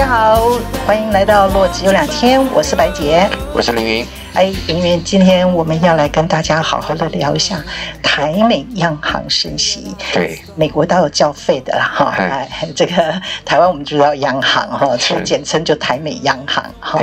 大家好，欢迎来到洛只有两天，我是白洁，我是凌云。哎，凌云，今天我们要来跟大家好好的聊一下台美央行升息。对，美国都有交费的哈，哎，这个台湾我们就叫央行哈，就简称就台美央行哈。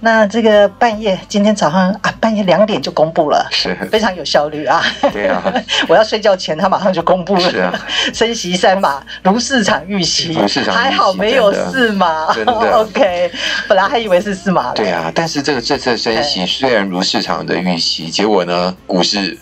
那这个半夜，今天早上啊，半夜两点就公布了，是非常有效率啊。对啊，我要睡觉前，他马上就公布了。是啊，升息三码，如市场预期，如市场预期，还好没有四码。真的，OK，本来还以为是四码。对啊，但是这个这次升息虽然如市场的预期，结果呢，股市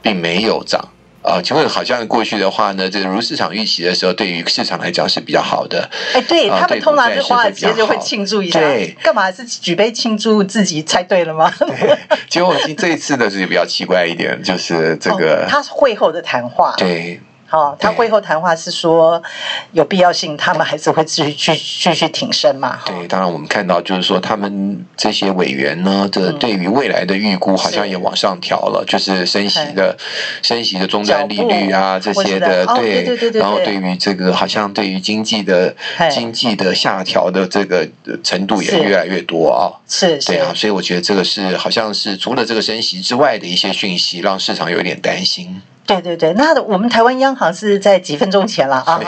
并没有涨。啊，请问好像过去的话呢，这个如市场预期的时候，对于市场来讲是比较好的。哎，对他们通常是华尔街就会庆祝一下，对，干嘛是举杯庆祝自己猜对了吗？对，结果这一次呢是比较奇怪一点，就是这个、哦、他是会后的谈话，对。哦，他会后谈话是说有必要性，他们还是会继续去继续挺身嘛？对，当然我们看到就是说，他们这些委员呢，这对于未来的预估好像也往上调了，就是升息的升息的终端利率啊这些的，对对对。然后对于这个好像对于经济的经济的下调的这个程度也越来越多啊。是，对啊，所以我觉得这个是好像是除了这个升息之外的一些讯息，让市场有点担心。对对对，那我们台湾央行是在几分钟前了啊，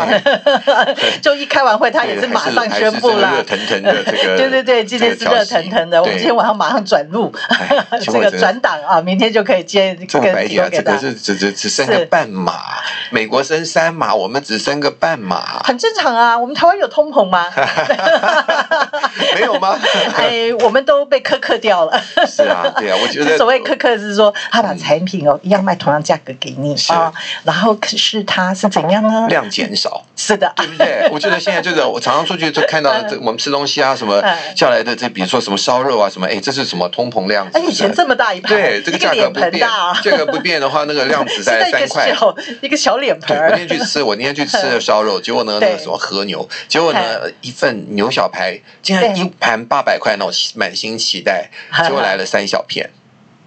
就一 开完会，他也是马上宣布了，热腾腾的这个，对对对，今天是热腾腾的，我们今天晚上马上转入，这个转档啊，明天就可以接这个白点，这个是只只只剩个半码，美国升三码，我们只升个半码，很正常啊，我们台湾有通膨吗？没有吗？哎，我们都被苛刻掉了。是啊，对啊，我觉得所谓苛刻是说，他把产品哦一样卖同样价格给你。是，然后可是它是怎样呢？量减少，是的，对不对？我觉得现在就是 我常常出去就看到这我们吃东西啊，什么下来的这，比如说什么烧肉啊，什么哎，这是什么通膨量？哎，以前这么大一盘，对，这个价格不变，价格 不变的话，那个量只在三块，一个小脸盆。我那天去吃，我那天去吃的烧肉，结果呢，那个什么和牛，结果呢，一份牛小排竟然一盘八百块，那我满心期待，结果来了三小片。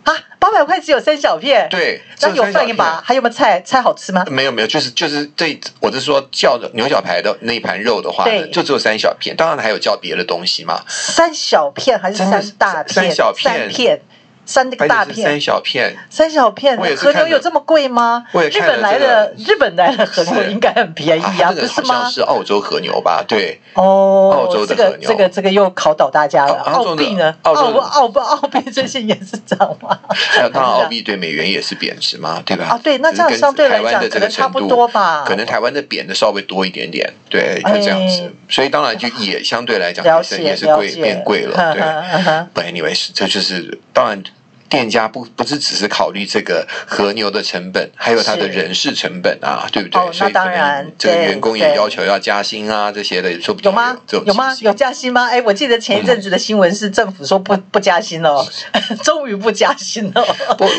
啊，八百块只有三小片，对，那有饭一把，还有没有菜？菜好吃吗？没有没有，就是就是这，我是说叫的牛小排的那一盘肉的话，就只有三小片，当然还有叫别的东西嘛。三小片还是三大片？三小片。三个大片，三小片，三小片。和牛有这么贵吗？日本来的日本来的和牛应该很便宜啊，不是吗？是澳洲和牛吧？对，哦，澳洲的和牛。这个这个这个又考倒大家了。澳币呢？澳澳澳澳币最近也是涨吗？当然，澳币对美元也是贬值嘛，对吧？啊，对，那这样相对来讲可能差不多吧？可能台湾的贬的稍微多一点点，对，就这样子。所以当然就也相对来讲也是贵变贵了，对。But anyways，这就是当然。店家不不是只是考虑这个和牛的成本，还有他的人事成本啊，对不对？哦，那当然，这个员工也要求要加薪啊，这些的说不定有吗？有吗？有加薪吗？哎，我记得前一阵子的新闻是政府说不不加薪哦，终于不加薪了。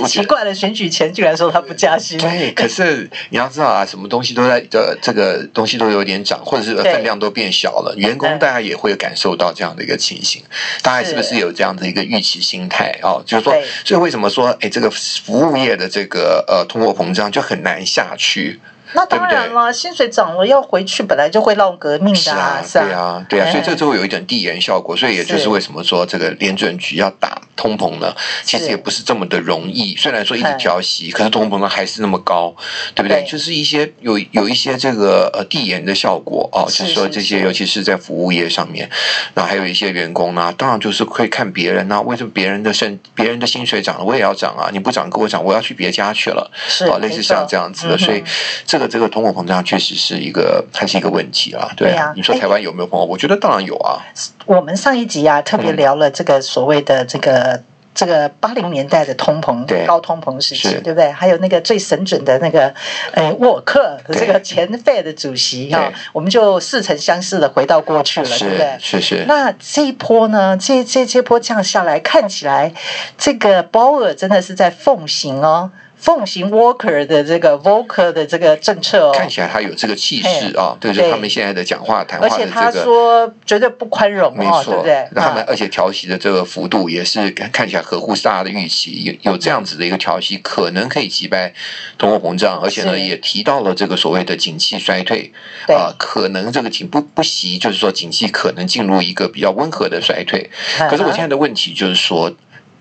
奇怪了，选举前居然说他不加薪。对，可是你要知道啊，什么东西都在这这个东西都有点涨，或者是分量都变小了，员工大家也会感受到这样的一个情形。大家是不是有这样的一个预期心态哦？就是说。所以为什么说，哎，这个服务业的这个呃通货膨胀就很难下去？那当然了，对对，薪水涨了要回去，本来就会闹革命的啊！是啊，对啊，对啊，所以这就会有一点递延效果。所以也就是为什么说这个联准局要打通膨呢？其实也不是这么的容易。虽然说一直调息，可是通膨呢还是那么高，对不对？就是一些有有一些这个呃递延的效果哦，就是说这些尤其是在服务业上面，那还有一些员工呢，当然就是会看别人呢，为什么别人的薪别人的薪水涨了，我也要涨啊？你不涨跟我涨，我要去别家去了，是啊，类似像这样子的，所以这个。这个通货膨胀确实是一个，还是一个问题啊。对啊，你说台湾有没有朋友？我觉得当然有啊。我们上一集啊，特别聊了这个所谓的这个这个八零年代的通膨，高通膨时期，对不对？还有那个最神准的那个，呃，沃克这个前 Fed 的主席哈，我们就似曾相识的回到过去了，对不对？是是。那这一波呢？这这这波降下来，看起来这个鲍尔真的是在奉行哦。奉行 Walker 的这个 Volcker 的这个政策哦，看起来他有这个气势啊，对，就是他们现在的讲话谈话的这个，而且他说绝对不宽容，没错，对不对？他们而且调息的这个幅度也是看起来合乎大家的预期，有有这样子的一个调息，可能可以击败通货膨胀，而且呢也提到了这个所谓的景气衰退啊，可能这个景不不息，就是说景气可能进入一个比较温和的衰退。可是我现在的问题就是说。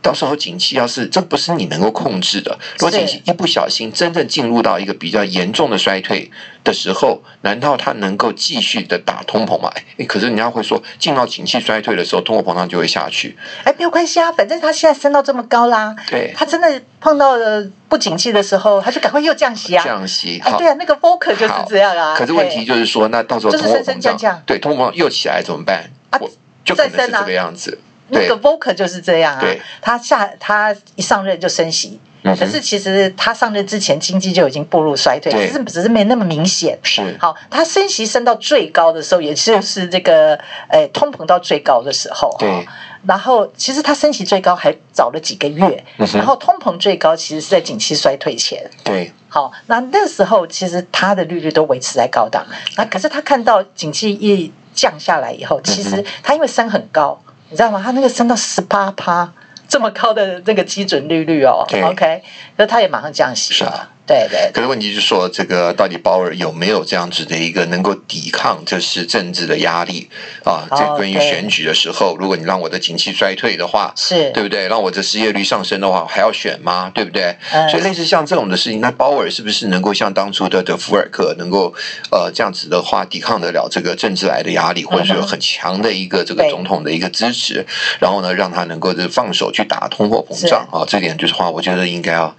到时候景气要是这不是你能够控制的，如果景气一不小心真正进入到一个比较严重的衰退的时候，难道它能够继续的打通膨吗？哎，可是人家会说，进到景气衰退的时候，通货膨胀就会下去。哎，没有关系啊，反正它现在升到这么高啦。对，它真的碰到了不景气的时候，它就赶快又降息啊。降息，好，对啊，那个 Volcker 就是这样啊。可是问题就是说，那到时候通货膨胀，升升降降，对，通货膨胀又起来怎么办？啊，就可能是这个样子。那个 Volcker 就是这样啊，他下他一上任就升息，可是其实他上任之前经济就已经步入衰退，只是只是没那么明显。是好，他升息升到最高的时候，也就是这个诶通膨到最高的时候。对，然后其实他升息最高还早了几个月，然后通膨最高其实是在景气衰退前。对，好，那那时候其实他的利率都维持在高档，那可是他看到景气一降下来以后，其实他因为升很高。你知道吗？他那个升到十八趴，这么高的那个基准利率哦，OK，那他也马上降息了。对对，可是问题就是说，这个到底鲍尔有没有这样子的一个能够抵抗这是政治的压力啊？这关于选举的时候，如果你让我的景气衰退的话，是对不对？让我的失业率上升的话，还要选吗？对不对？所以类似像这种的事情，那鲍尔是不是能够像当初的德福尔克能够呃这样子的话，抵抗得了这个政治来的压力，或者说有很强的一个这个总统的一个支持，然后呢，让他能够就放手去打通货膨胀啊？这点就是话，我觉得应该要。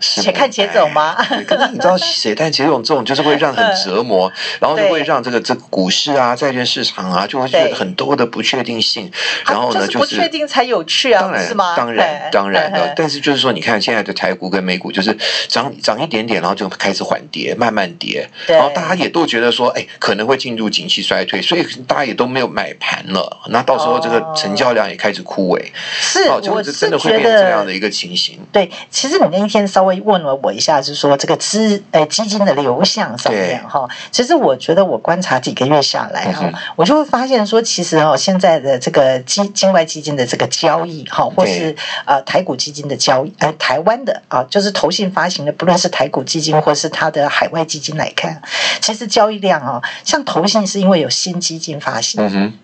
且看且走吗？可是你知道，且看且走这种就是会让很折磨，然后就会让这个这个股市啊、债券市场啊，就会觉得很多的不确定性。然后呢，就是不确定才有趣啊，当然，当然，当然的。但是就是说，你看现在的台股跟美股，就是涨涨一点点，然后就开始缓跌，慢慢跌。然后大家也都觉得说，哎，可能会进入景气衰退，所以大家也都没有买盘了。那到时候这个成交量也开始枯萎。是，我是真的会变成这样的一个情形。对，其实你那一天稍微。问了我一下，就是说这个资呃基金的流向上面哈，其实我觉得我观察几个月下来哈，我就会发现说，其实哦现在的这个基境外基金的这个交易哈，或是呃台股基金的交易，呃台湾的啊，就是投信发行的，不论是台股基金或是它的海外基金来看，其实交易量哦，像投信是因为有新基金发行，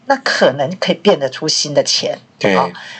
那可能可以变得出新的钱。对，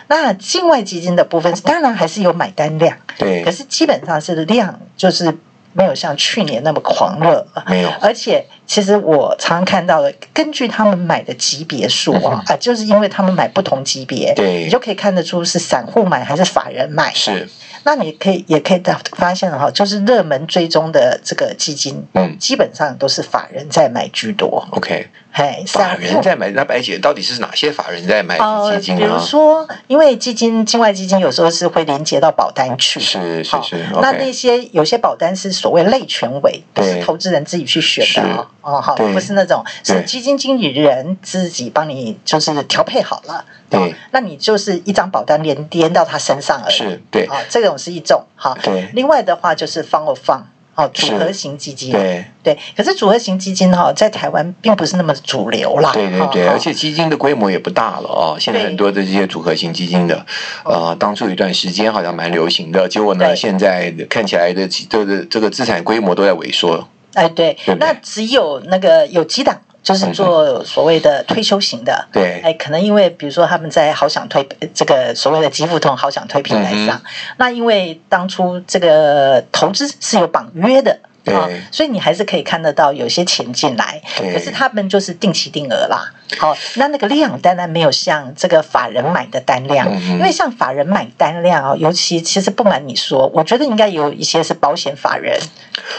那境外基金的部分，当然还是有买单量，对，可是基本上是量，就是没有像去年那么狂热，没有。而且，其实我常看到的，根据他们买的级别数啊，啊，就是因为他们买不同级别，对，你就可以看得出是散户买还是法人买，是。那你可以也可以发现哈，就是热门追踪的这个基金，嗯，基本上都是法人在买居多。OK，嘿，法人在买，那白姐到底是哪些法人在买基金呢？比如说，因为基金境外基金有时候是会连接到保单去，是是是。那那些有些保单是所谓类权委，不是投资人自己去选的哦，好，不是那种是基金经理人自己帮你就是调配好了。对，那你就是一张保单连连到他身上而已。是，对，啊，这种是一种哈。对，另外的话就是 fund of fund 哦，组合型基金。对对，可是组合型基金哈，在台湾并不是那么主流啦。对对对，而且基金的规模也不大了哦。现在很多的这些组合型基金的，呃，当初有一段时间好像蛮流行的，结果呢，现在看起来的这个这个资产规模都在萎缩。哎，对，那只有那个有几档。就是做所谓的退休型的，对，哎，可能因为比如说他们在好想退这个所谓的极富通好想退平台上，那因为当初这个投资是有绑约的。啊，所以你还是可以看得到有些钱进来，可是他们就是定期定额啦。好，那那个量当然没有像这个法人买的单量，因为像法人买单量啊，尤其其实不瞒你说，我觉得应该有一些是保险法人。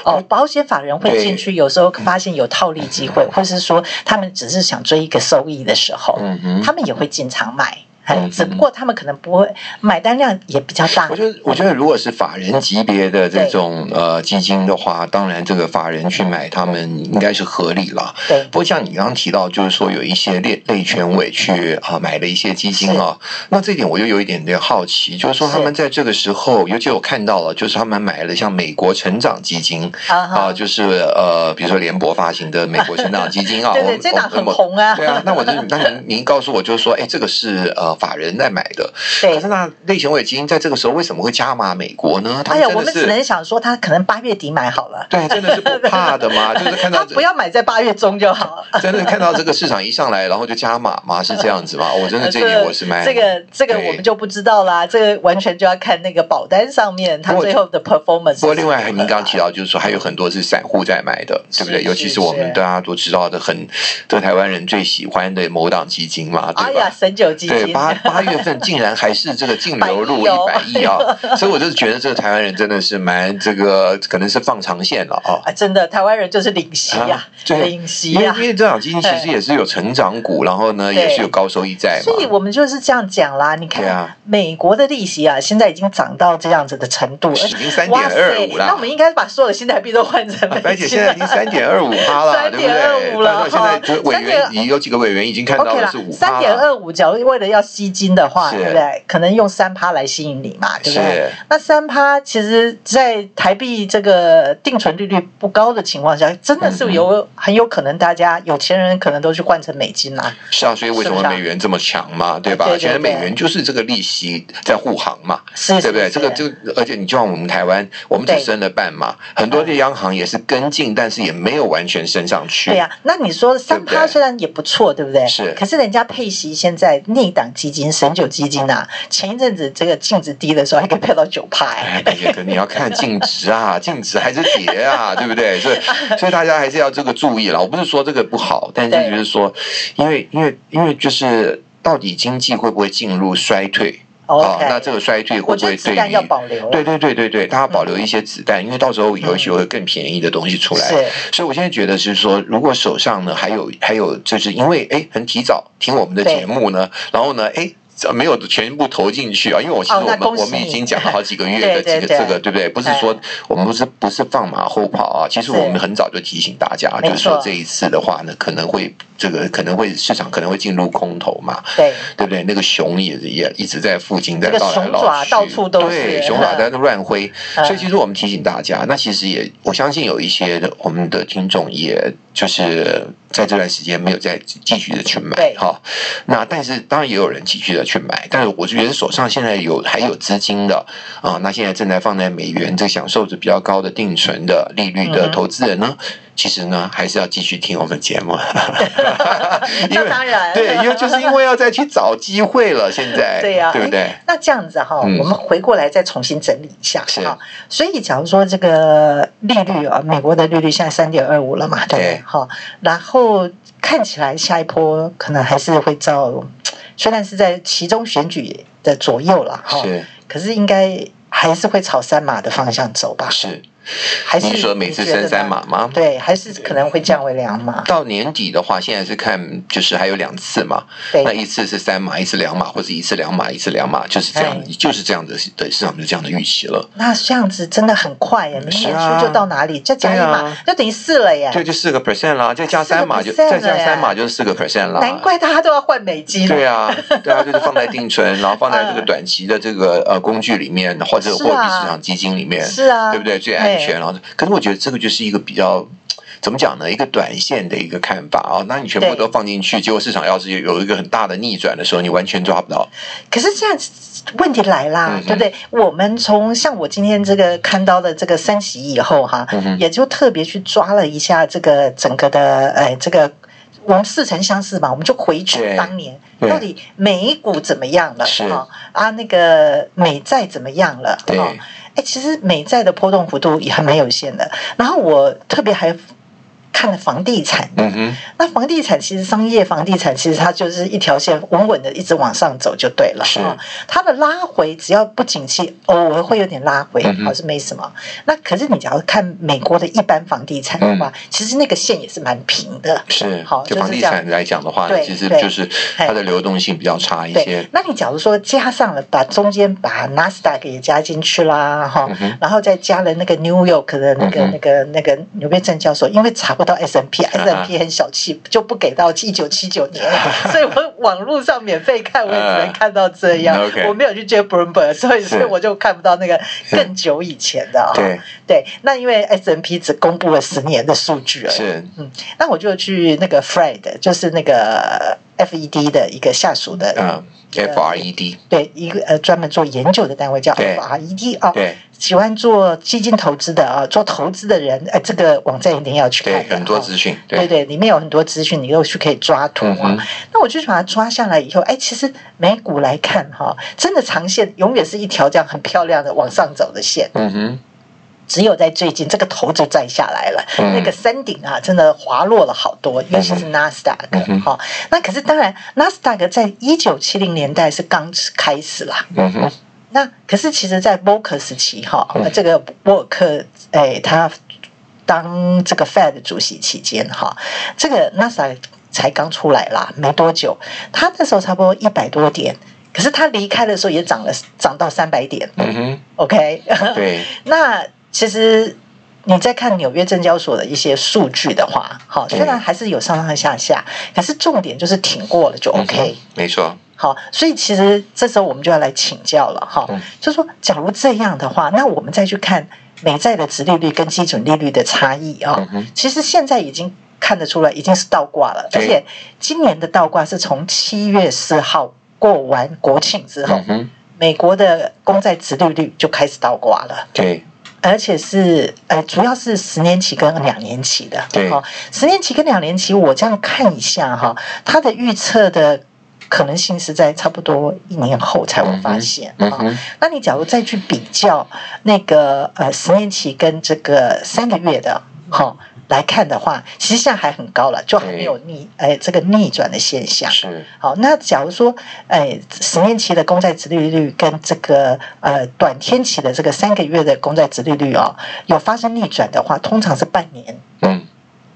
哦，保险法人会进去，有时候发现有套利机会，或是说他们只是想追一个收益的时候，他们也会进场买。嗯，只不过他们可能不会买单量也比较大。我觉得，我觉得如果是法人级别的这种呃基金的话，当然这个法人去买，他们应该是合理了。对。不过像你刚刚提到，就是说有一些类类权委去啊买了一些基金啊，那这一点我就有一点点好奇，就是说他们在这个时候，尤其我看到了，就是他们买了像美国成长基金啊，就是呃，比如说联博发行的美国成长基金啊，对对，这档很红啊。对啊，那我就那您您告诉我，就是说，哎，这个是呃法人在买的，对。可是那类型委基金在这个时候为什么会加码美国呢？哎呀，我们只能想说，他可能八月底买好了。对，真的是不 怕的嘛，就是看到不要买在八月中就好了。真的看到这个市场一上来，然后就加码嘛，是这样子吗？我真的这一点我是买。这个这个我们就不知道啦，这个完全就要看那个保单上面它最后的 performance。不过另外您刚刚提到，就是说还有很多是散户在买的，对不对？尤其是我们大家都知道的很，这台湾人最喜欢的某档基金嘛，对吧？哎呀，神九基金。对，八八月份竟然还是这个净流入一百亿啊！所以我就是觉得这个台湾人真的是蛮这个，可能是放长线了啊！真的，台湾人就是领息呀，领息呀。因为这档基金其实也是有成长股，然后呢也是有高收益在嘛。所以我们就是这样讲啦。你看，美国的利息啊，现在已经涨到这样子的程度，已经三点二五了。那我们应该把所有的新台币都换成美金。而且现在已经三点二五趴了，三点二五了。现在就委员，已有几个委员已经看到的是五趴。三点二五，假如为了要吸金的话，对不对？可能用三趴来吸引你嘛，对不对？那三趴其实，在台币这个定存利率不高的情况下，真的是有很有可能大家有钱人可能都去换成美金啦。是啊，所以为什么美元这么强嘛？对吧？而且美元就是这个利息在护航嘛，是对不对？这个就而且你就像我们台湾，我们只升了半嘛，很多的央行也是跟进，但是也没有完全升上去。对呀，那你说三趴虽然也不错，对不对？是，可是人家配息现在内档基金神九基金呐，前一阵子这个净值低的时候还可以 配到九趴。哎，哥你要看净值啊，净值还是跌啊，对不对？所以所以大家还是要这个注意了。我不是说这个不好，但是就是说，因为因为因为就是到底经济会不会进入衰退？哦，那这个衰退会不会对于？对对对对对，它要保留一些子弹，因为到时候有些会更便宜的东西出来。所以我现在觉得是说，如果手上呢还有还有，就是因为哎很提早听我们的节目呢，然后呢哎。没有全部投进去啊，因为我其实我们我们已经讲了好几个月的这个这个对。不对？不是说我们不是不是放马后炮啊，其实我们很早就提醒大家，就是说这一次的话呢，可能会这个可能会市场可能会进入空头嘛，对。对不对？那个熊也也一直在附近在绕来绕去，到处都是对熊爪在那乱挥，所以其实我们提醒大家，那其实也我相信有一些的我们的听众也。就是在这段时间没有再继续的去买哈，那但是当然也有人继续的去买，但是我觉得手上现在有还有资金的啊，那现在正在放在美元这享受着比较高的定存的利率的投资人呢。其实呢，还是要继续听我们节目，因为当然对，因为就是因为要再去找机会了，现在 对呀，对不对？那这样子哈，我们回过来再重新整理一下哈。所以，假如说这个利率啊，美国的利率现在三点二五了嘛，对不对？好，然后看起来下一波可能还是会照，虽然是在其中选举的左右了哈，可是应该还是会朝三码的方向走吧？是。还是你说每次升三码吗？对，还是可能会降为两码。到年底的话，现在是看就是还有两次嘛。对，那一次是三码，一次两码，或者一次两码，一次两码，就是这样，就是这样的，对，市场就这样的预期了。那这样子真的很快呀！明年初就到哪里？再加一码，就等于四了耶。对，就四个 percent 啦，再加三码就再加三码就是四个 percent 啦。难怪大家都要换美金。对啊，对啊，就是放在定存，然后放在这个短期的这个呃工具里面，或者货币市场基金里面，是啊，对不对？最安全，然后可是我。觉得这个就是一个比较怎么讲呢？一个短线的一个看法啊。那你全部都放进去，结果市场要是有一个很大的逆转的时候，你完全抓不到。可是这样问题来啦，嗯、对不对？我们从像我今天这个看到的这个升息以后哈，嗯、也就特别去抓了一下这个整个的哎，这个我们似曾相识嘛，我们就回去当年到底美股怎么样了？是啊，那个美债怎么样了？对。哎，其实美债的波动幅度也还蛮有限的。然后我特别还看了房地产，嗯哼，那房地产其实商业房地产其实它就是一条线稳稳的一直往上走就对了，是它的拉回只要不景气，偶尔会有点拉回，好像是没什么。嗯、那可是你只要看美国的一般房地产的话，嗯、其实那个线也是蛮平的，是好。就房地产来讲的话，其实就是它的流动性比较差一些。那你假如说加上了把中间把纳斯达克也加进去啦，哈、嗯，然后再加了那个 New York 的那个、嗯、那个那个纽约证交所，因为查不到 S&P。S&P 很小气，就不给到一九七九年，所以我网络上免费看，我也只能看到这样。Uh. 我没有去接 Bloomberg，所以所以我就看不到那个更久以前的。对对，那因为 S&P 只公布了十年的数据而已。是嗯，那我就去那个 Fred，就是那个 FED 的一个下属的。Uh. F R E D 对，一个呃专门做研究的单位叫 F R E D 啊，对，喜欢做基金投资的啊，做投资的人，哎，这个网站一定要去看，很多资讯，对对，里面有很多资讯，你又去可以抓图啊。那我就把它抓下来以后，哎，其实美股来看哈，真的长线永远是一条这样很漂亮的往上走的线，嗯哼。只有在最近，这个头就摘下来了，嗯、那个山顶啊，真的滑落了好多，尤其是纳斯达克。哈、那可是当然，纳斯达克在一九七零年代是刚开始啦。嗯哼。那可是其实，在沃克时期，哈、哦，这个沃克，哎，他当这个 Fed 主席期间，哈、哦，这个纳斯达克才刚出来啦，没多久，他那时候差不多一百多点。可是他离开的时候也涨了，涨到三百点。嗯哼。OK。对。那。其实你在看纽约证交所的一些数据的话，好，虽然还是有上上下下，可是重点就是挺过了就 OK，嗯、没错。好，所以其实这时候我们就要来请教了哈，嗯、就说假如这样的话，那我们再去看美债的殖利率跟基准利率的差异啊，其实现在已经看得出来，已经是倒挂了，而且今年的倒挂是从七月四号过完国庆之后，嗯、美国的公债殖利率就开始倒挂了，对。而且是呃，主要是十年期跟两年期的，对，十年期跟两年期，我这样看一下哈，它的预测的可能性是在差不多一年后才会发现啊。嗯嗯、那你假如再去比较那个呃十年期跟这个三个月的，哈。来看的话，其实现在还很高了，就还没有逆哎这个逆转的现象。是。好，那假如说哎十年期的公债殖利率跟这个呃短天期的这个三个月的公债殖利率哦，有发生逆转的话，通常是半年，嗯，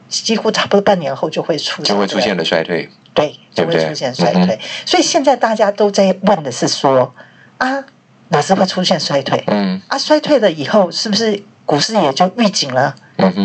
几乎差不多半年后就会出现，就会出现了衰退，对，就会出现衰退。对对所以现在大家都在问的是说啊，哪时会出现衰退？嗯，啊，衰退了以后是不是股市也就预警了？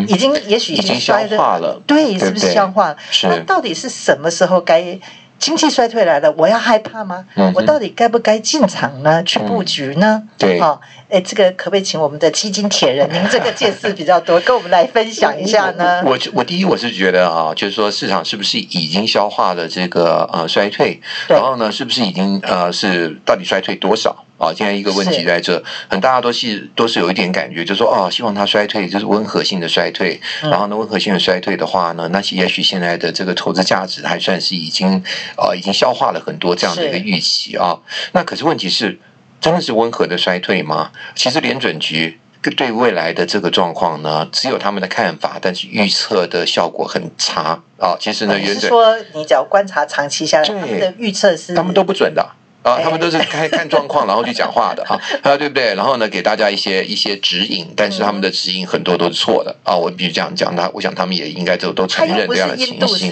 已经也许已经消化了，对，是不是消化了？那到底是什么时候该经济衰退来了？我要害怕吗？我到底该不该进场呢？去布局呢？对，好，哎，这个可不可以请我们的基金铁人，您这个见识比较多，跟我们来分享一下呢？我我第一我是觉得啊，就是说市场是不是已经消化了这个呃衰退？然后呢，是不是已经呃是到底衰退多少？啊，现在一个问题在这，很大家都是都是有一点感觉，就是说哦，希望它衰退，就是温和性的衰退。然后呢，温和性的衰退的话呢，那也许现在的这个投资价值还算是已经呃已经消化了很多这样的一个预期啊。那可是问题是，真的是温和的衰退吗？其实联准局对未来的这个状况呢，只有他们的看法，但是预测的效果很差啊。其实呢，原则说你只要观察长期下来，他们的预测是他们都不准的。啊，他们都是看看状况，然后去讲话的哈，啊，对不对？然后呢，给大家一些一些指引，但是他们的指引很多都是错的啊。我必须这样讲，他我想他们也应该都都承认这样的情形。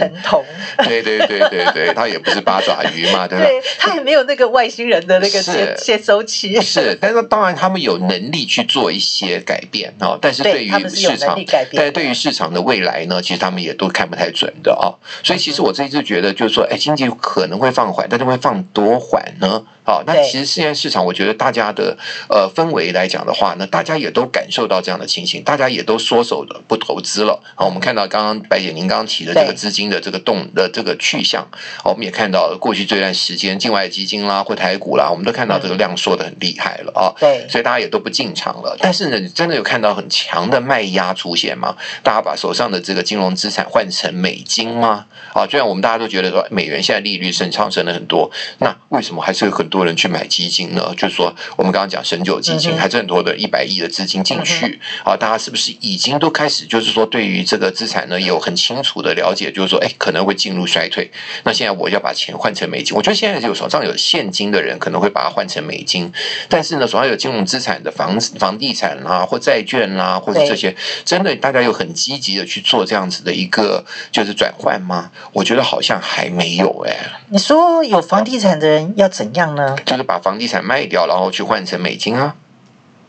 对对对对对，他也不是八爪鱼嘛，对吧？对，他也没有那个外星人的那个接接收器。是，但是当然他们有能力去做一些改变啊。但是对于市场，但是对于市场的未来呢，其实他们也都看不太准的啊。所以其实我这一次觉得，就是说，哎，经济可能会放缓，但是会放多缓呢？¿no? 好，那其实现在市场，我觉得大家的呃氛围来讲的话，呢大家也都感受到这样的情形，大家也都缩手的不投资了。好，我们看到刚刚白姐您刚刚提的这个资金的这个动的这个去向，我们也看到过去这段时间境外基金啦或台股啦，我们都看到这个量缩的很厉害了啊。对，所以大家也都不进场了。但是呢，真的有看到很强的卖压出现吗？大家把手上的这个金融资产换成美金吗？啊，虽然我们大家都觉得说美元现在利率是上升了很多，那为什么还是有很多？多人去买基金呢？就是说，我们刚刚讲神九基金，还是很多的一百亿的资金进去啊，大家是不是已经都开始就是说，对于这个资产呢有很清楚的了解？就是说，哎，可能会进入衰退。那现在我要把钱换成美金，我觉得现在有手上有现金的人可能会把它换成美金，但是呢，手上有金融资产的房子、房地产啦，或债券啦，或者这些，真的大家有很积极的去做这样子的一个就是转换吗？我觉得好像还没有哎、欸。你说有房地产的人要怎样呢？就是把房地产卖掉，然后去换成美金啊。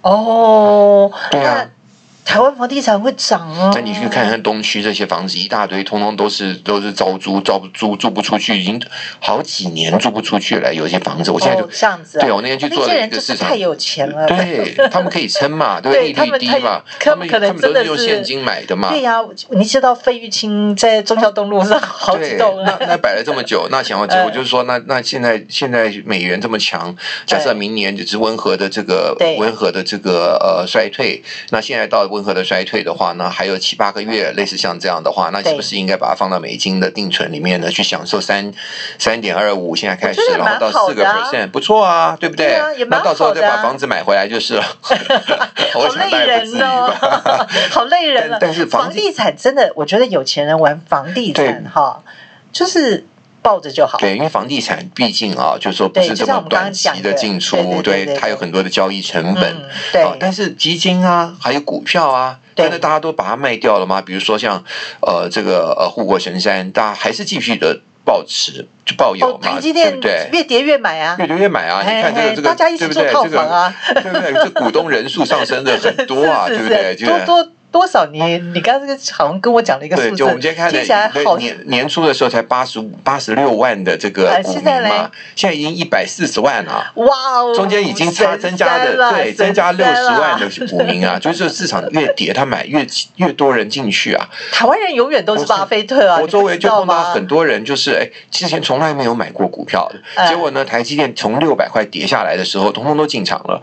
哦，对啊。台湾房地产会涨啊！那你去看看东区这些房子，一大堆，通通都是都是招租，招不租租不出去，已经好几年租不出去了。有些房子，我现在就、哦、这样子、啊。对，我那天去做了一个市场，太有钱了。对，他们可以撑嘛，对，利率低嘛，他们他们都是用现金买的嘛。对呀、啊，你知道费玉清在中孝东路上好几栋那那摆了这么久，那想要结果就是说，那那现在现在美元这么强，假设明年就是温和的这个温和的这个呃衰退，那现在到。温和的衰退的话呢，还有七八个月，类似像这样的话，那是不是应该把它放到美金的定存里面呢？去享受三三点二五，现在开始，啊、然后到四个 percent，不错啊，对不对？啊、那到时候再把房子买回来就是了。好累人哦，好累人了。但是房地产真的，我觉得有钱人玩房地产哈，就是。抱着就好。对，因为房地产毕竟啊，就是说不是这么短期的进出，对，它有很多的交易成本。嗯、对、啊，但是基金啊，还有股票啊，真的大家都把它卖掉了吗？比如说像呃这个呃护国神山，大家还是继续的抱持就抱有嘛，对不对？越跌越买啊，越跌越买啊！你看这个这个，大家一起做套房啊，对不对？这股东人数上升的很多啊，对不对？多多。多少年？你刚刚这个好像跟我讲了一个数字，就我们今天看的，听起来好年年初的时候才八十五、八十六万的这个股民嘛，现在已经一百四十万了。哇哦！中间已经差增加的，对，增加六十万的股民啊，就是市场越跌，他买越越多人进去啊。台湾人永远都是巴菲特啊！我周围就碰到很多人，就是哎，之前从来没有买过股票的，结果呢，台积电从六百块跌下来的时候，通通都进场了。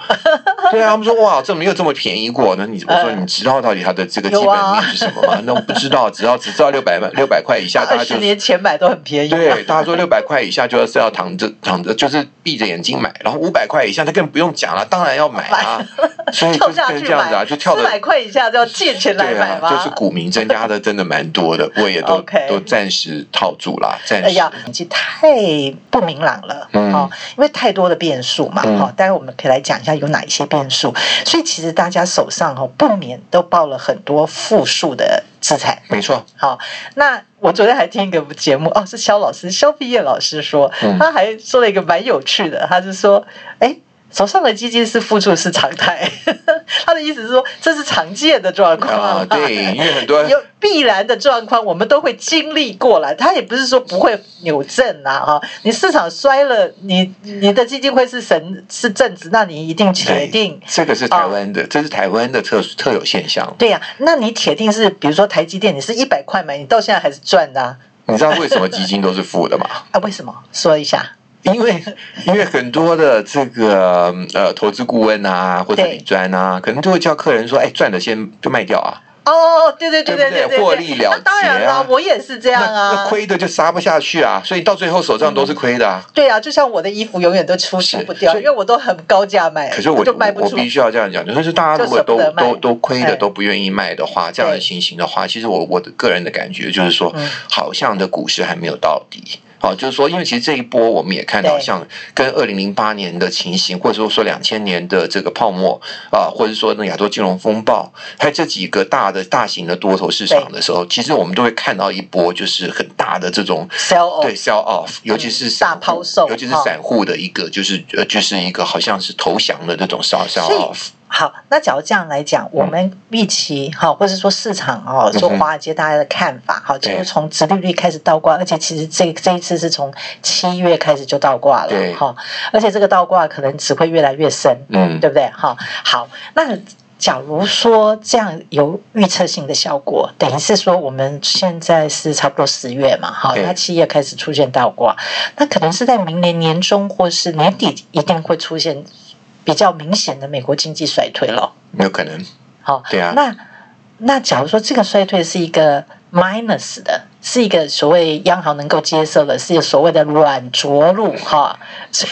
对啊，他们说哇，这没有这么便宜过呢。你我说你知道到底它的这个基本面？是什么吗？那我不知道，只要只知道六百万、六百块以下，大家就十年前买都很便宜。对，大家说六百块以下就要是要躺着躺着，就是闭着眼睛买。然后五百块以下，他更不用讲了，当然要买啊。所以就这样子啊，就跳四百块以下就要借钱来买吗？就是股民增加的真的蛮多的，我也都都暂时套住了。暂时，哎呀，已经太不明朗了，哦，因为太多的变数嘛。好，待会我们可以来讲一下有哪一些变数。所以其实大家手上哦不免都抱了很多负数的资产，没错。好，那我昨天还听一个节目，哦，是肖老师肖碧燕老师说，他还说了一个蛮有趣的，他是说，哎。手上的基金是付出是常态，他的意思是说这是常见的状况啊。对，因为很多 有必然的状况，我们都会经历过来。他也不是说不会扭正啊，哈。你市场衰了，你你的基金会是神是正值，那你一定铁定。这个是台湾的，这是台湾的特特有现象。对呀，那你铁定是，比如说台积电，你是一百块买，你到现在还是赚的啊。你知道为什么基金都是负的吗？啊，为什么？说一下。因为因为很多的这个呃投资顾问啊或者理专啊，可能就会叫客人说，哎，赚的先就卖掉啊。哦，对对对对对对，获利了结啊。当然啦，我也是这样啊。那亏的就杀不下去啊，所以到最后手上都是亏的啊。对啊，就像我的衣服永远都出出不掉，因为我都很高价卖，可是我就卖不出。我必须要这样讲，就是大家如果都都都亏的都不愿意卖的话，这样的情形的话，其实我我的个人的感觉就是说，好像的股市还没有到底。好，就是说，因为其实这一波我们也看到，像跟二零零八年的情形，或者说说两千年的这个泡沫啊，或者说那亚洲金融风暴，还有这几个大的大型的多头市场的时候，其实我们都会看到一波就是很大的这种 sell off，对 sell off，尤其是大抛售，尤其是散户的一个就是呃就是一个好像是投降的这种 sell sell off。好，那假如这样来讲，我们预期哈，或者说市场哦，说华尔街大家的看法哈，就是从殖利率开始倒挂，而且其实这这一次是从七月开始就倒挂了哈，而且这个倒挂可能只会越来越深，嗯，对不对？哈？好，那假如说这样有预测性的效果，等于是说我们现在是差不多十月嘛，哈，那七月开始出现倒挂，那可能是在明年年中或是年底一定会出现。比较明显的美国经济衰退了，没有可能。好，对啊。那那假如说这个衰退是一个 minus 的，是一个所谓央行能够接受的，是所谓的软着陆哈。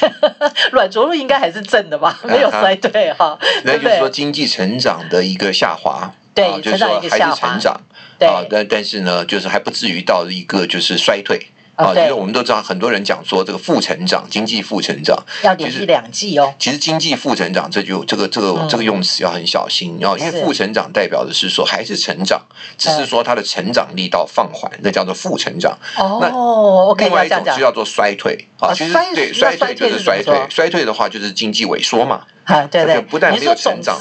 软着陆应该还是正的吧？没有衰退哈。那就是说经济成长的一个下滑，对，就是说还是成长，对，但但是呢，就是还不至于到一个就是衰退。啊，因为我们都知道，很多人讲说这个负成长，经济负成长要连续两季哦。其实经济负成长，这就这个这个这个用词要很小心，然后因为负成长代表的是说还是成长，只是说它的成长力道放缓，那叫做负成长。哦，另外一种就叫做衰退啊，其实对衰退就是衰退，衰退的话就是经济萎缩嘛。啊，对对，不但没有成长，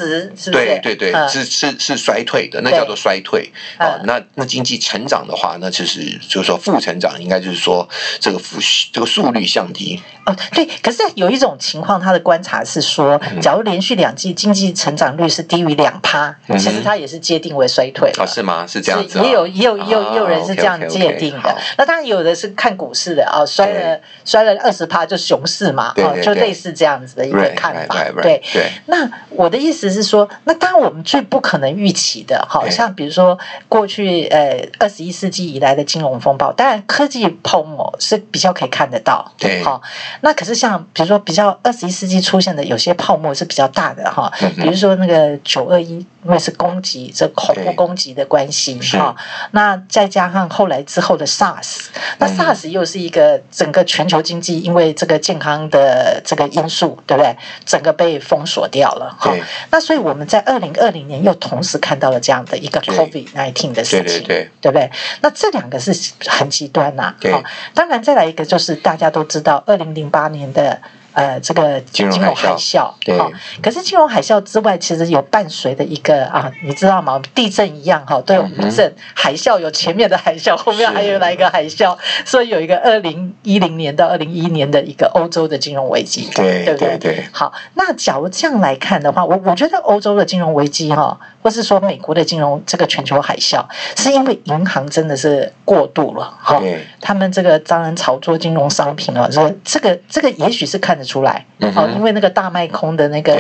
对对对，是是是衰退的，那叫做衰退啊。那那经济成长的话，那其实就是说负成长，应该就是说这个复这个速率降低。哦，对。可是有一种情况，他的观察是说，假如连续两季经济成长率是低于两趴，其实它也是界定为衰退啊？是吗？是这样子？也有也有也有也有人是这样界定的。那当然有的是看股市的啊，摔了摔了二十趴就熊市嘛，哦，就类似这样子的一个看法，对。对，那我的意思是说，那当然我们最不可能预期的，好像比如说过去呃二十一世纪以来的金融风暴，当然科技泡沫是比较可以看得到，对，好，那可是像比如说比较二十一世纪出现的有些泡沫是比较大的哈，比如说那个九二一，因为是攻击这恐怖攻击的关系哈，那再加上后来之后的 SARS，那 SARS 又是一个整个全球经济因为这个健康的这个因素，对不对？整个被封锁掉了哈，那所以我们在二零二零年又同时看到了这样的一个 COVID nineteen 的事情，对不对？那这两个是很极端呐，好，当然再来一个就是大家都知道二零零八年的。呃，这个金融海啸，对，可是金融海啸之外，其实有伴随的一个啊，你知道吗？地震一样哈，都有余震。海啸有前面的海啸，后面还有来一个海啸，所以有一个二零一零年到二零一一年的一个欧洲的金融危机，对对不对？好，那假如这样来看的话，我我觉得欧洲的金融危机哈，或是说美国的金融这个全球海啸，是因为银行真的是过度了哈，他们这个当然炒作金融商品啊，说这个这个也许是看得。出来，好，因为那个大卖空的那个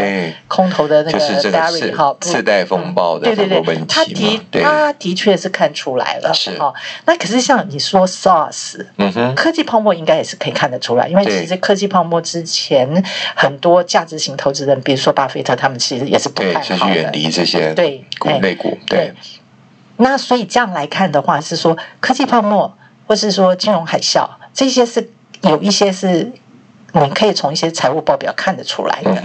空头的那个 Barry 哈，次贷风暴的这个问题，他的他的确是看出来了，是。哈。那可是像你说 SARS，嗯哼，科技泡沫应该也是可以看得出来，因为其实科技泡沫之前很多价值型投资人，比如说巴菲特，他们其实也是不太好的，远离这些对股类股，对。那所以这样来看的话，是说科技泡沫，或是说金融海啸，这些是有一些是。你可以从一些财务报表看得出来的，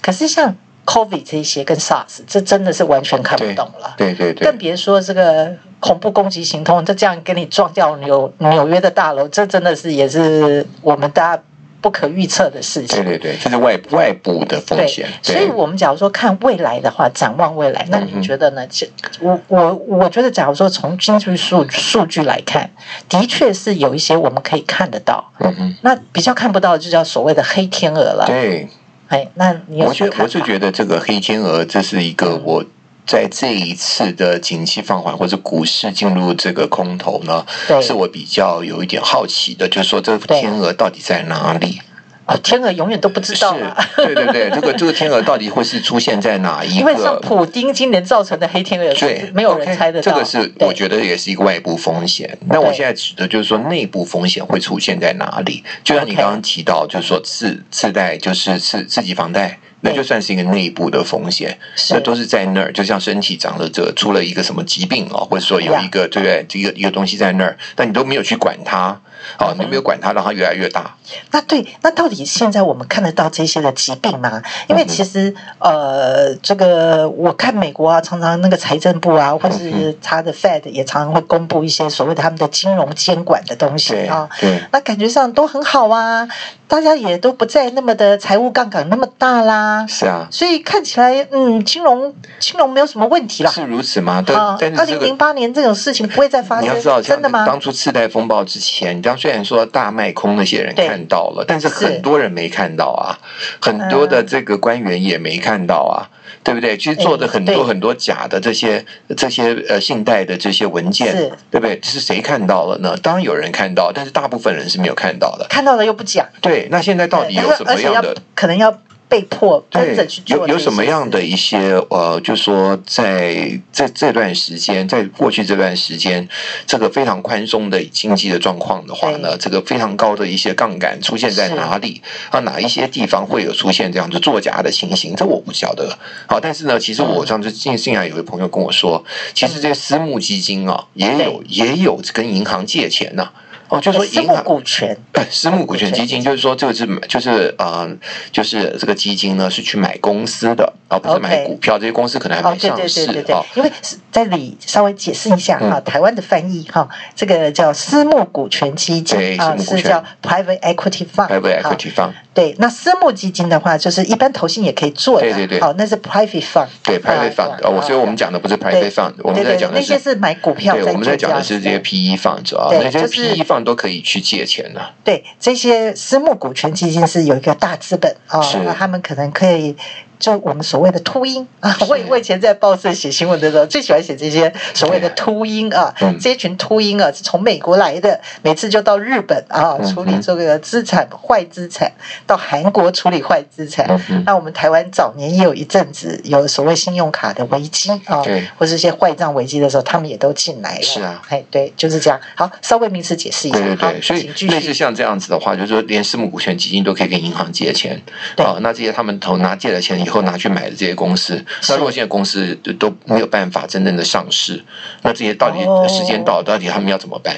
可是像 COVID 这些跟 SARS，这真的是完全看不懂了。对对对，更别说这个恐怖攻击行动，就这样给你撞掉纽纽约的大楼，这真的是也是我们大家。不可预测的事情，对对对，这是外外部的风险。所以，我们假如说看未来的话，展望未来，那你觉得呢？这我我我觉得，假如说从经济数数据来看，的确是有一些我们可以看得到。嗯嗯。那比较看不到，就叫所谓的黑天鹅了。对。哎，那你我觉我是觉得这个黑天鹅，这是一个我。在这一次的景气放缓或者股市进入这个空头呢，是我比较有一点好奇的，就是说这个天鹅到底在哪里？啊，天鹅永远都不知道啊！对对对，这个这个天鹅到底会是出现在哪一个？因为像普丁今年造成的黑天鹅，对，没有人猜得到。这个是我觉得也是一个外部风险。那我现在指的就是说内部风险会出现在哪里？就像你刚刚提到，就是说次次贷就是次次级房贷。那就算是一个内部的风险，那都是在那儿，就像身体长了这出了一个什么疾病啊，或者说有一个对不对？一个一个东西在那儿，但你都没有去管它，哦，你没有管它，让它越来越大。那对，那到底现在我们看得到这些的疾病吗？因为其实呃，这个我看美国啊，常常那个财政部啊，或是他的 Fed 也常常会公布一些所谓的他们的金融监管的东西啊，对，那感觉上都很好啊。大家也都不再那么的财务杠杆那么大啦，是啊，所以看起来，嗯，金融金融没有什么问题啦。是如此吗？对，二零零八年这种事情不会再发生。你要知道，真的吗？当初次贷风暴之前，你刚虽然说大卖空那些人看到了，但是很多人没看到啊，很多的这个官员也没看到啊。对不对？其实做的很多很多假的这些这些呃信贷的这些文件，对不对？是谁看到了呢？当然有人看到，但是大部分人是没有看到的。看到了又不讲。对，那现在到底有什么样的？可能要被迫跟着去做。有有什么样的一些呃，就是说在这这段时间，在过去这段时间，这个非常宽松的经济的状况的话呢，这个非常高的一些杠杆出现在哪里？啊，哪一些地方会有出现这样子作假的情形？这我不晓得。好，但是呢，其实我上次进进来有位朋友跟我说，其实这些私募基金啊，也有也有跟银行借钱呢、啊。哦，就是说私募股权，对，私募股权基金，就是说这个是就是呃，就是这个基金呢是去买公司的，而不是买股票。这些公司可能还没上市啊。因为在这里稍微解释一下哈，台湾的翻译哈，这个叫私募股权基金啊，是叫 private equity fund。private equity fund。对，那私募基金的话，就是一般投信也可以做的。对对对。好，那是 private fund。对，private fund。哦，所以我们讲的不是 private fund，我们在讲的是那些是买股票。对，我们在讲的是这些 PE fund 啊，那些 PE fund 都可以去借。借钱的？对，这些私募股权基金是有一个大资本哦，那他们可能可以。就我们所谓的秃鹰啊，我我以前在报社写新闻的时候，最喜欢写这些所谓的秃鹰啊，这群秃鹰啊是从美国来的，每次就到日本啊处理这个资产坏资产，到韩国处理坏资产。那我们台湾早年也有一阵子有所谓信用卡的危机啊，或是一些坏账危机的时候，他们也都进来了。是啊，哎，对，就是这样。好，稍微名词解释一下。对对对，所以类似像这样子的话，就是说连私募股权基金都可以跟银行借钱。啊，那这些他们投拿借的钱以后拿去买的这些公司，那如果现在公司都没有办法真正的上市，那这些到底时间到，到底他们要怎么办？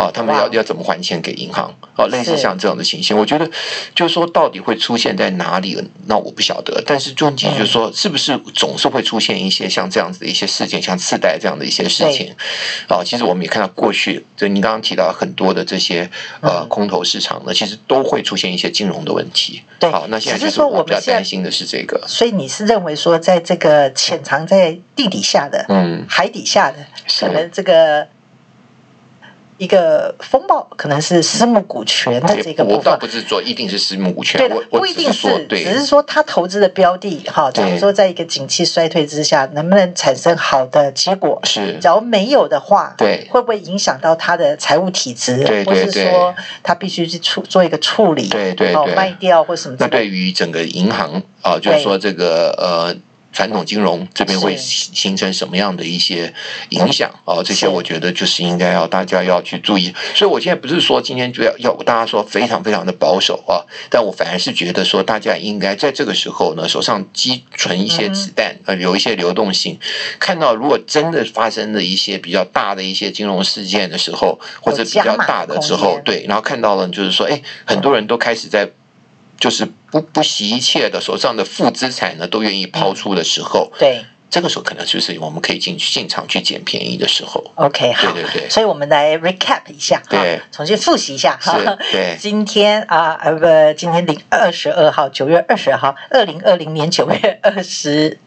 啊，他们要要怎么还钱给银行？啊，类似像这样的情形，我觉得就是说，到底会出现在哪里？那我不晓得。但是问题就是说，是不是总是会出现一些像这样子的一些事件，像次贷这样的一些事情？啊，其实我们也看到过去，就您刚刚提到很多的这些呃空头市场呢，其实都会出现一些金融的问题。对，好，那现在就是说我比较担心的是这个。所以你是认为说，在这个潜藏在地底下的，嗯，海底下的，可能这个。一个风暴可能是私募股权的这个部分，我倒不是说一定是私募股权，对，不一定是，只是说他投资的标的哈，假如说在一个景气衰退之下，能不能产生好的结果？是，假如没有的话，对，会不会影响到他的财务体质？对，或是说他必须去处做一个处理？对对，哦，卖掉或什么？那对于整个银行啊，就是说这个呃。传统金融这边会形成什么样的一些影响啊？这些我觉得就是应该要大家要去注意。所以我现在不是说今天就要要大家说非常非常的保守啊，但我反而是觉得说大家应该在这个时候呢，手上积存一些子弹，呃，有一些流动性。看到如果真的发生了一些比较大的一些金融事件的时候，或者比较大的时候，对，然后看到了就是说，哎，很多人都开始在。就是不不惜一切的手上的负资产呢，都愿意抛出的时候，对，这个时候可能就是我们可以进去进场去捡便宜的时候。OK，好，对对对，所以我们来 recap 一下，对，重新复习一下哈。对，今天啊，呃不，今天零二十二号，九月二十号，二零二零年九月二十，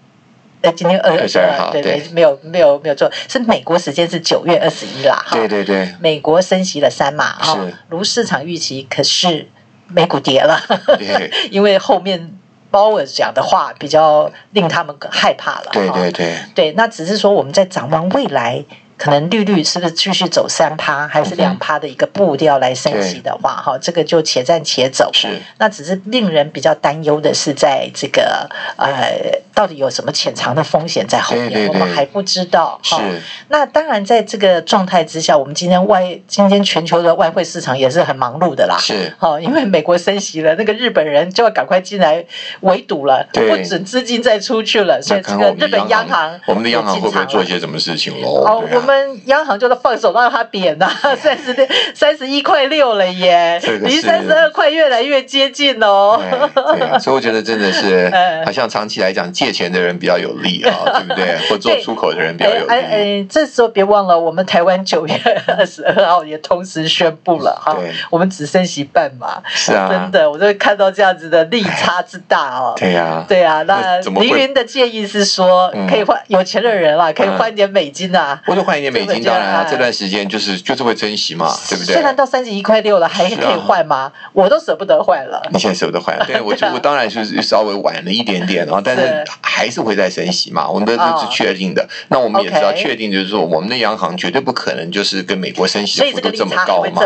呃，今天二十二号，对对，没有没有没有错，是美国时间是九月二十一啦，哈，对对对，美国升息了三码哈，如市场预期，可是。美股跌了，因为后面鲍尔讲的话比较令他们害怕了。对对对，对，那只是说我们在展望未来。可能利率是不是继续走三趴还是两趴的一个步调来升息的话，哈，这个就且战且走。是，那只是令人比较担忧的是，在这个呃，到底有什么潜藏的风险在后面，我们还不知道。是，那当然，在这个状态之下，我们今天外今天全球的外汇市场也是很忙碌的啦。是，哈，因为美国升息了，那个日本人就要赶快进来围堵了，不准资金再出去了。所以这个日本央行，我们的央行会不会做一些什么事情喽？我们央行就是放手让它贬呐，三十六、三十一块六了耶，离三十二块越来越接近哦。对，所以我觉得真的是，好像长期来讲，借钱的人比较有利啊，对不对？或做出口的人比较有利。哎哎，这时候别忘了，我们台湾九月二十二号也同时宣布了哈，我们只升息半码。是啊，真的，我就看到这样子的利差之大哦。对呀，对呀。那凌云的建议是说，可以换有钱的人啊，可以换点美金啊。我就换。换一点美金，当然啊，这段时间就是就是会珍惜嘛，对不对？虽然到三十一块六了，还可以换吗？我都舍不得换了。你现在舍不得换？对，我就我当然是稍微晚了一点点，然后但是还是会再升息嘛，我们这这是确定的。那我们也知道，确定就是说，我们的央行绝对不可能就是跟美国升息的幅度这么高嘛。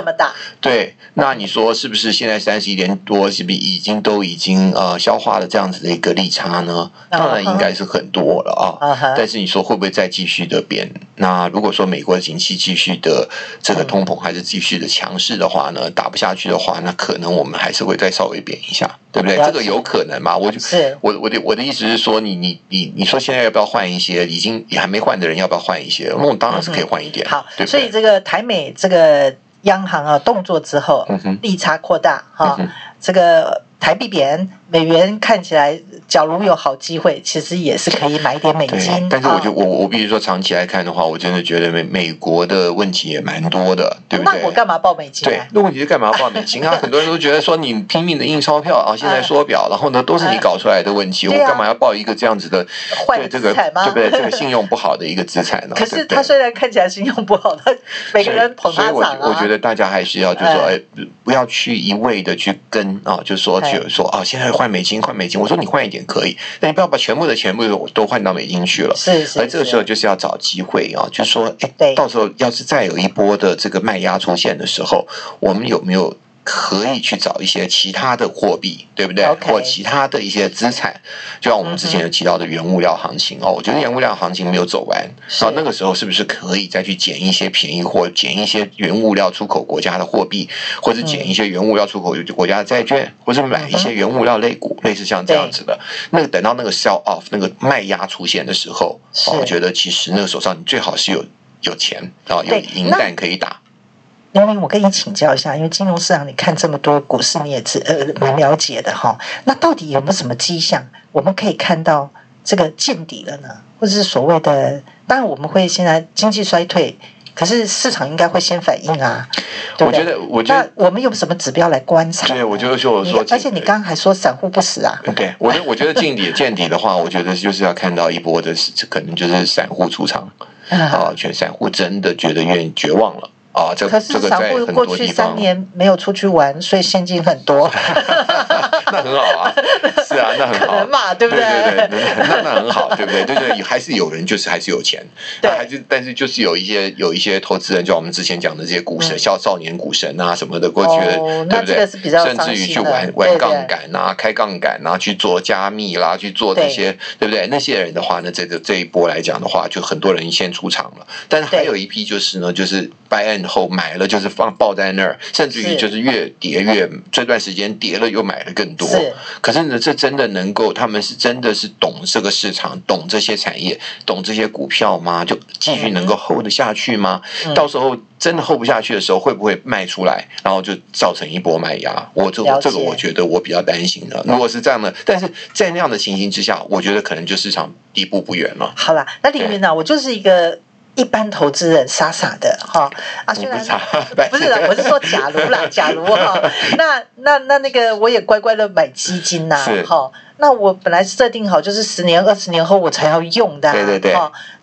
对，那你说是不是现在三十一点多，是不是已经都已经呃消化了这样子的一个利差呢？当然应该是很多了啊。但是你说会不会再继续的变？那如果说美国的景气继续的这个通膨还是继续的强势的话呢，打不下去的话，那可能我们还是会再稍微贬一下，对不对？这个有可能嘛？我就是我我的我的意思是说，你你你你说现在要不要换一些？已经也还没换的人要不要换一些？那我当然是可以换一点。好，所以这个台美这个央行啊动作之后，利差扩大哈，这个台币贬。美元看起来，假如有好机会，其实也是可以买点美金。但是我就我我必须说，长期来看的话，我真的觉得美美国的问题也蛮多的，对不对？那我干嘛报美金？对，那问题是干嘛要报美金啊？很多人都觉得说你拼命的印钞票啊，现在缩表，然后呢都是你搞出来的问题，我干嘛要报一个这样子的坏资产吗？对不对？这个信用不好的一个资产呢？可是他虽然看起来信用不好，他每个人捧他涨啊。我我觉得大家还是要就是说，哎，不要去一味的去跟啊，就是说就说啊，现在换美金，换美金。我说你换一点可以，但你不要把全部的钱都都换到美金去了。是是。而这个时候就是要找机会啊，就是说，哎，到时候要是再有一波的这个卖压出现的时候，我们有没有？可以去找一些其他的货币，对不对？Okay. 或其他的一些资产，就像我们之前有提到的原物料行情哦。我觉得原物料行情没有走完，到那个时候是不是可以再去捡一些便宜货，捡一些原物料出口国家的货币，或者捡一些原物料出口国家的债券，或者买一些原物料类股，类似像这样子的。那个等到那个 sell off 那个卖压出现的时候，我觉得其实那个手上你最好是有有钱啊，有银弹可以打。因为我跟你请教一下，因为金融市场你看这么多股市，你也是呃蛮了解的哈。那到底有没有什么迹象，我们可以看到这个见底了呢？或者是所谓的，当然我们会现在经济衰退，可是市场应该会先反应啊。对不对？我觉得，我觉得那我们用什么指标来观察？对，我就是说，我说，而且你刚刚还说散户不死啊。对，我觉我觉得见底见底的话，我觉得就是要看到一波的，可能就是散户出场啊，全散户真的觉得愿意绝望了。啊，这可是散户过去三年没有出去玩，所以现金很多。那很好啊，是啊，那很好，可能嘛，对不对？对对对，那那很好，对不对？对对，还是有人就是还是有钱，对，还是但是就是有一些有一些投资人，就我们之前讲的这些股神，少少年股神啊什么的，过去的，对不对？甚至于去玩玩杠杆啊，开杠杆啊，去做加密啦，去做这些，对不对？那些人的话呢，这个这一波来讲的话，就很多人先出场了，但是还有一批就是呢，就是 buy in。后买了就是放抱在那儿，甚至于就是越跌越这段时间跌了又买了更多。是，可是呢，这真的能够他们是真的是懂这个市场，懂这些产业，懂这些股票吗？就继续能够 hold 得下去吗？嗯、到时候真的 hold 不下去的时候，会不会卖出来，然后就造成一波卖压？我这这个我觉得我比较担心的。如果是这样的，但是在那样的情形之下，我觉得可能就市场底部不远了。好了，那凌云呢？我就是一个。一般投资人傻傻的哈。啊，虽然 不是啦，我是说假如啦，假如哈，那那那那个我也乖乖的买基金呐，哈，那我本来设定好就是十年二十年后我才要用的，对对对，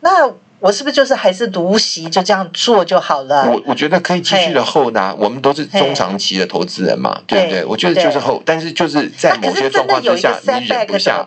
那。我是不是就是还是独席就这样做就好了？我我觉得可以继续的 hold 啊，我们都是中长期的投资人嘛，对不对？我觉得就是 hold，但是就是在某些状况之下，你忍不下，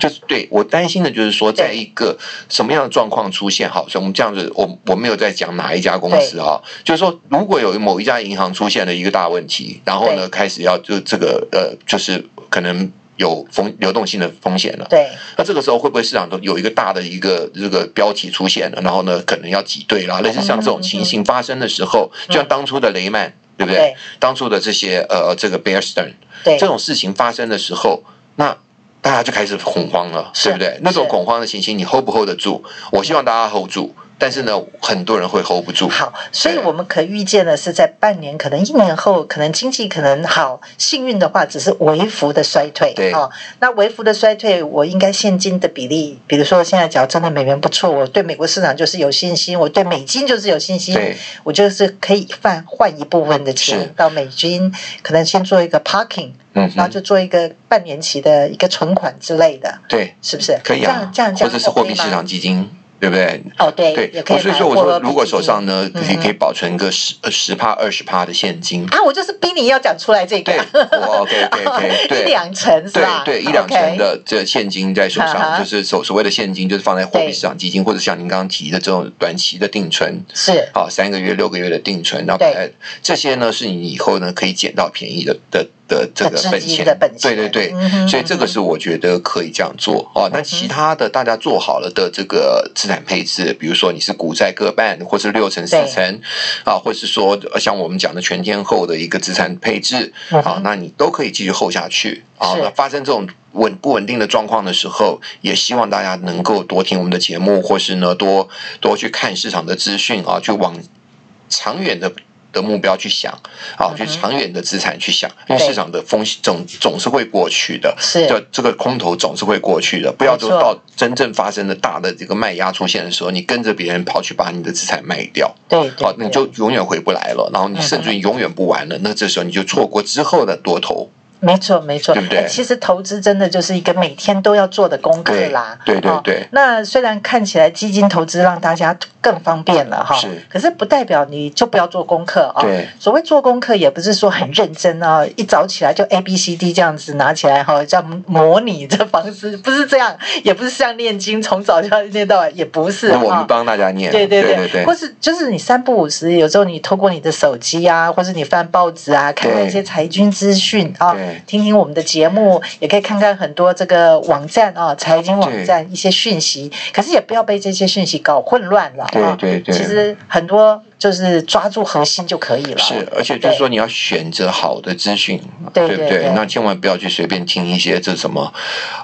就是对我担心的就是说，在一个什么样的状况出现，好，所以我们这样子，我我没有在讲哪一家公司啊，就是说，如果有某一家银行出现了一个大问题，然后呢，开始要就这个呃，就是可能。有风流动性的风险了，对，那这个时候会不会市场都有一个大的一个这个标题出现了，然后呢，可能要挤兑啦，类似像这种情形发生的时候，就像当初的雷曼，对不对？当初的这些呃这个 Bear Stearns，对，这种事情发生的时候，那大家就开始恐慌了，对不对？那种恐慌的情形，你 hold 不 hold 得住？我希望大家 hold 住。但是呢，很多人会 hold 不住。好，所以我们可预见的是，在半年，可能一年后，可能经济可能好，幸运的话，只是微幅的衰退。对，哦，那微幅的衰退，我应该现金的比例，比如说现在只要真的美元不错，我对美国市场就是有信心，我对美金就是有信心，我就是可以换换一部分的钱到美金，可能先做一个 parking，嗯，然后就做一个半年期的一个存款之类的。对，是不是？可以啊，这样这样，或者是货币市场基金。对不对？哦，对，对。所以说我说，如果手上呢可以可以保存个十十帕二十帕的现金啊，我就是逼你要讲出来这个。对，OK OK OK，对，一两成是吧？对，一两成的这现金在手上，就是所所谓的现金，就是放在货币市场基金，或者像您刚刚提的这种短期的定存，是好三个月、六个月的定存，然后这些呢是你以后呢可以捡到便宜的的。的这个本钱，对对对，所以这个是我觉得可以这样做哦。那其他的大家做好了的这个资产配置，比如说你是股债各半，或是六成四成啊，或是说像我们讲的全天候的一个资产配置啊，那你都可以继续 hold 下去啊。那发生这种稳不稳定的状况的时候，也希望大家能够多听我们的节目，或是呢多多去看市场的资讯啊，去往长远的。的目标去想，啊，去长远的资产去想，因为市场的风险总总是会过去的，是，就这个空头总是会过去的，不要说到真正发生的大的这个卖压出现的时候，你跟着别人跑去把你的资产卖掉，对，好，你就永远回不来了，然后你甚至于永远不玩了，那这时候你就错过之后的多头。没错，没错，对不对？其实投资真的就是一个每天都要做的功课啦。对对对。那虽然看起来基金投资让大家更方便了哈，是。可是不代表你就不要做功课啊。对。所谓做功课，也不是说很认真啊，一早起来就 A B C D 这样子拿起来哈，叫模拟这方式，不是这样，也不是像念经，从早就要念到晚，也不是。我们帮大家念。对对对对。或是就是你三不五时，有时候你透过你的手机啊，或是你翻报纸啊，看看一些财经资讯啊，听听我们的。节目也可以看看很多这个网站啊，财经网站一些讯息，可是也不要被这些讯息搞混乱了啊。对对对，其实很多。就是抓住核心就可以了。是，而且就是说你要选择好的资讯，对不对？那千万不要去随便听一些这什么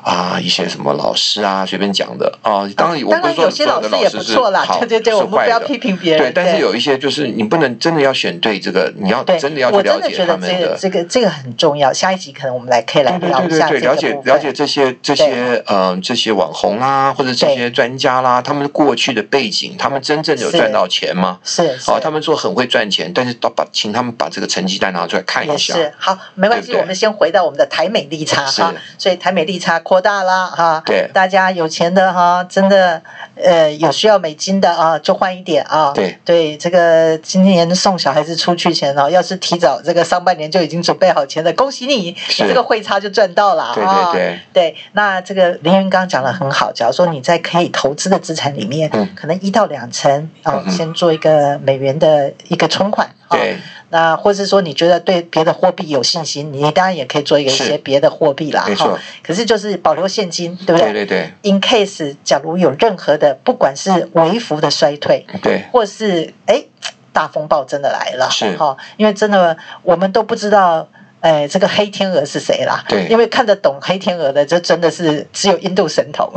啊，一些什么老师啊随便讲的啊。当然，我不是说所有的老师是好是坏的，不要批评别人。对，但是有一些就是你不能真的要选对这个，你要真的要去了解他们的。这个这个很重要。下一集可能我们来可以来聊一下对，了解了解这些这些嗯这些网红啦，或者这些专家啦，他们过去的背景，他们真正有赚到钱吗？是啊，他们说很会。赚钱，但是都把请他们把这个成绩单拿出来看一下。是好，没关系，对对，我们先回到我们的台美利差哈。所以台美利差扩大了哈。对，大家有钱的哈，真的呃有需要美金的啊，就换一点啊。对对，这个今年送小孩子出去前哦，要是提早这个上半年就已经准备好钱的，恭喜你，你这个汇差就赚到了啊。对对对。对，那这个林云刚刚讲的很好，假如说你在可以投资的资产里面，嗯，可能一到两成啊，先做一个美元的一个存款，对，那或者说你觉得对别的货币有信心，你当然也可以做一个一些别的货币啦，没错。可是就是保留现金，对不对？对对对。In case 假如有任何的，不管是微幅的衰退，对，或是哎大风暴真的来了，是哈，因为真的我们都不知道。哎，这个黑天鹅是谁啦？对，因为看得懂黑天鹅的，这真的是只有印度神童，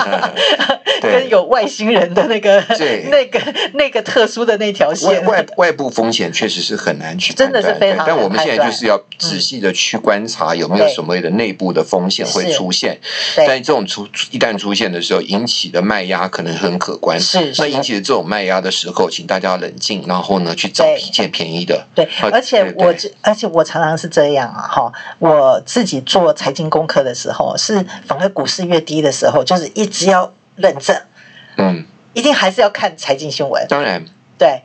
跟有外星人的那个、那个、那个特殊的那条线。外外部风险确实是很难去真的是非常。但我们现在就是要仔细的去观察有没有所谓的内部的风险会出现。但这种出一旦出现的时候，引起的卖压可能很可观。是。那引起的这种卖压的时候，请大家冷静，然后呢去找一件便宜的。对，而且我而且我常常。是这样啊，哈！我自己做财经功课的时候，是反而股市越低的时候，就是一直要认证，嗯，一定还是要看财经新闻。当然，对，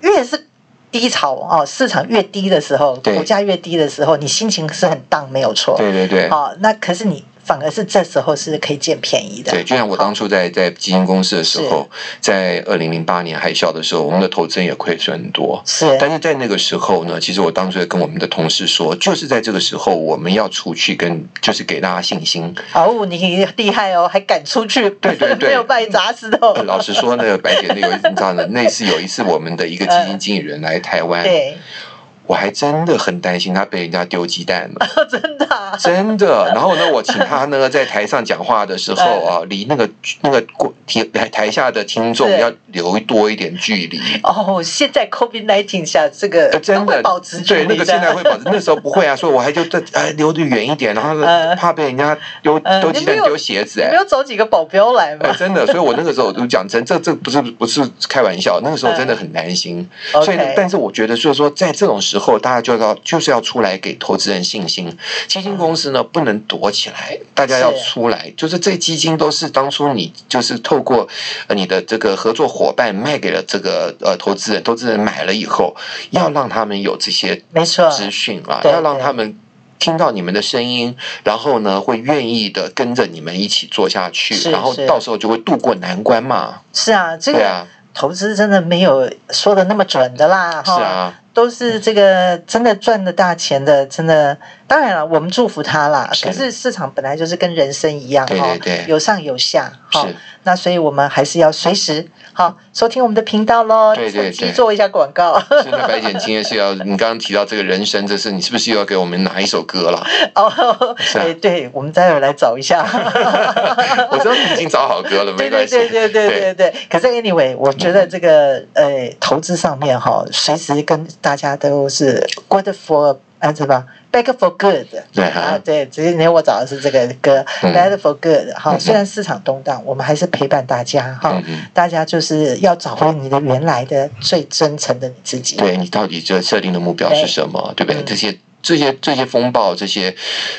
越是低潮哦，市场越低的时候，股价越低的时候，你心情是很荡，没有错。对对对，好，那可是你。反而是这时候是可以捡便宜的。对，就像我当初在在基金公司的时候，在二零零八年海啸的时候，我们的投资人也亏损很多。是，但是在那个时候呢，其实我当初也跟我们的同事说，就是在这个时候，我们要出去跟，就是给大家信心。哦，你厉害哦，还敢出去？对对对，没有把你砸死哦。老实说，那个白姐，那有一次，那次有一次，我们的一个基金经理人来台湾。对。我还真的很担心他被人家丢鸡蛋了，真的，啊，真的。然后呢，我请他呢在台上讲话的时候啊，离那个那个台台下的听众要留多一点距离。哦，现在 COVID-19 下这个真的保持距离，对，那个现在会保持，那时候不会啊，所以我还就在哎留的远一点，然后怕被人家丢丢鸡蛋丢鞋子，哎，没有找几个保镖来吗？真的，所以我那个时候 就讲真，这这不是不是开玩笑，那个时候真的很担心。所以，但是我觉得就是说，在这种时候。候，大家就要就是要出来给投资人信心。基金公司呢，不能躲起来，大家要出来。就是这基金都是当初你就是透过你的这个合作伙伴卖给了这个呃投资人，投资人买了以后，要让他们有这些没错资讯啊，要让他们听到你们的声音，然后呢会愿意的跟着你们一起做下去，是是然后到时候就会渡过难关嘛。是啊，这个。投资真的没有说的那么准的啦，哈，是啊，都是这个真的赚了大钱的，真的。当然了，我们祝福他啦。是可是市场本来就是跟人生一样，哈，有上有下，哈。那所以我们还是要随时好收听我们的频道喽。对对对，做一下广告。现在白姐今天是要你刚刚提到这个人生，这是你是不是又要给我们拿一首歌了？哦，哎，对，我们待会儿来找一下。我知道你已经找好歌了，没关系。对对对对对对。可是 anyway，我觉得这个呃投资上面哈，随时跟大家都是 good for，啊，是吧？Back for good，对啊，对，今天我找的是这个歌，Back for good。哈，虽然市场动荡，我们还是陪伴大家哈。大家就是要找回你的原来的最真诚的你自己。对，你到底这设定的目标是什么？对不对？这些这些这些风暴，这些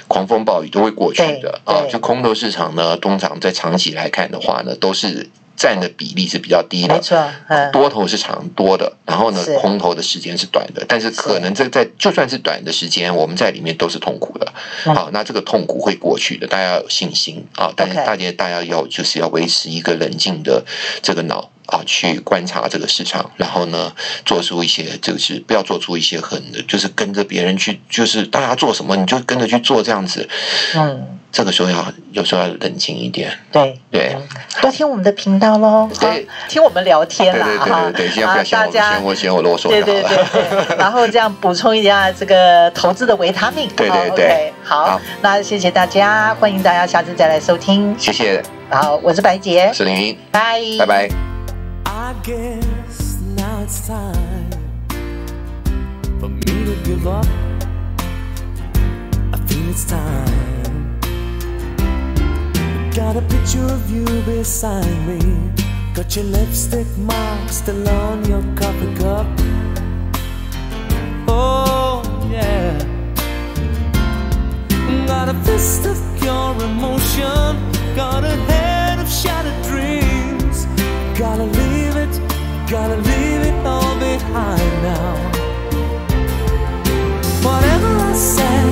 狂风暴雨都会过去的啊。就空头市场呢，通常在长期来看的话呢，都是。占的比例是比较低的，没错，多头是长多的，然后呢，空头的时间是短的，但是可能这在就算是短的时间，我们在里面都是痛苦的。好，那这个痛苦会过去的，大家要有信心啊！但是大家大家要就是要维持一个冷静的这个脑啊，去观察这个市场，然后呢，做出一些就是不要做出一些很就是跟着别人去，就是大家做什么你就跟着去做这样子，嗯。这个时候要有时候要冷静一点，对对，多听我们的频道喽，对，听我们聊天啦，哈，对，大家嫌我嫌我啰嗦，对对对，然后这样补充一下这个投资的维他命，对对对，好，那谢谢大家，欢迎大家下次再来收听，谢谢，好，我是白姐，是林，拜。拜拜。Got a picture of you beside me. Got your lipstick mark still on your coffee cup. Oh, yeah. Got a fist of pure emotion. Got a head of shattered dreams. Gotta leave it, gotta leave it all behind now. Whatever I said,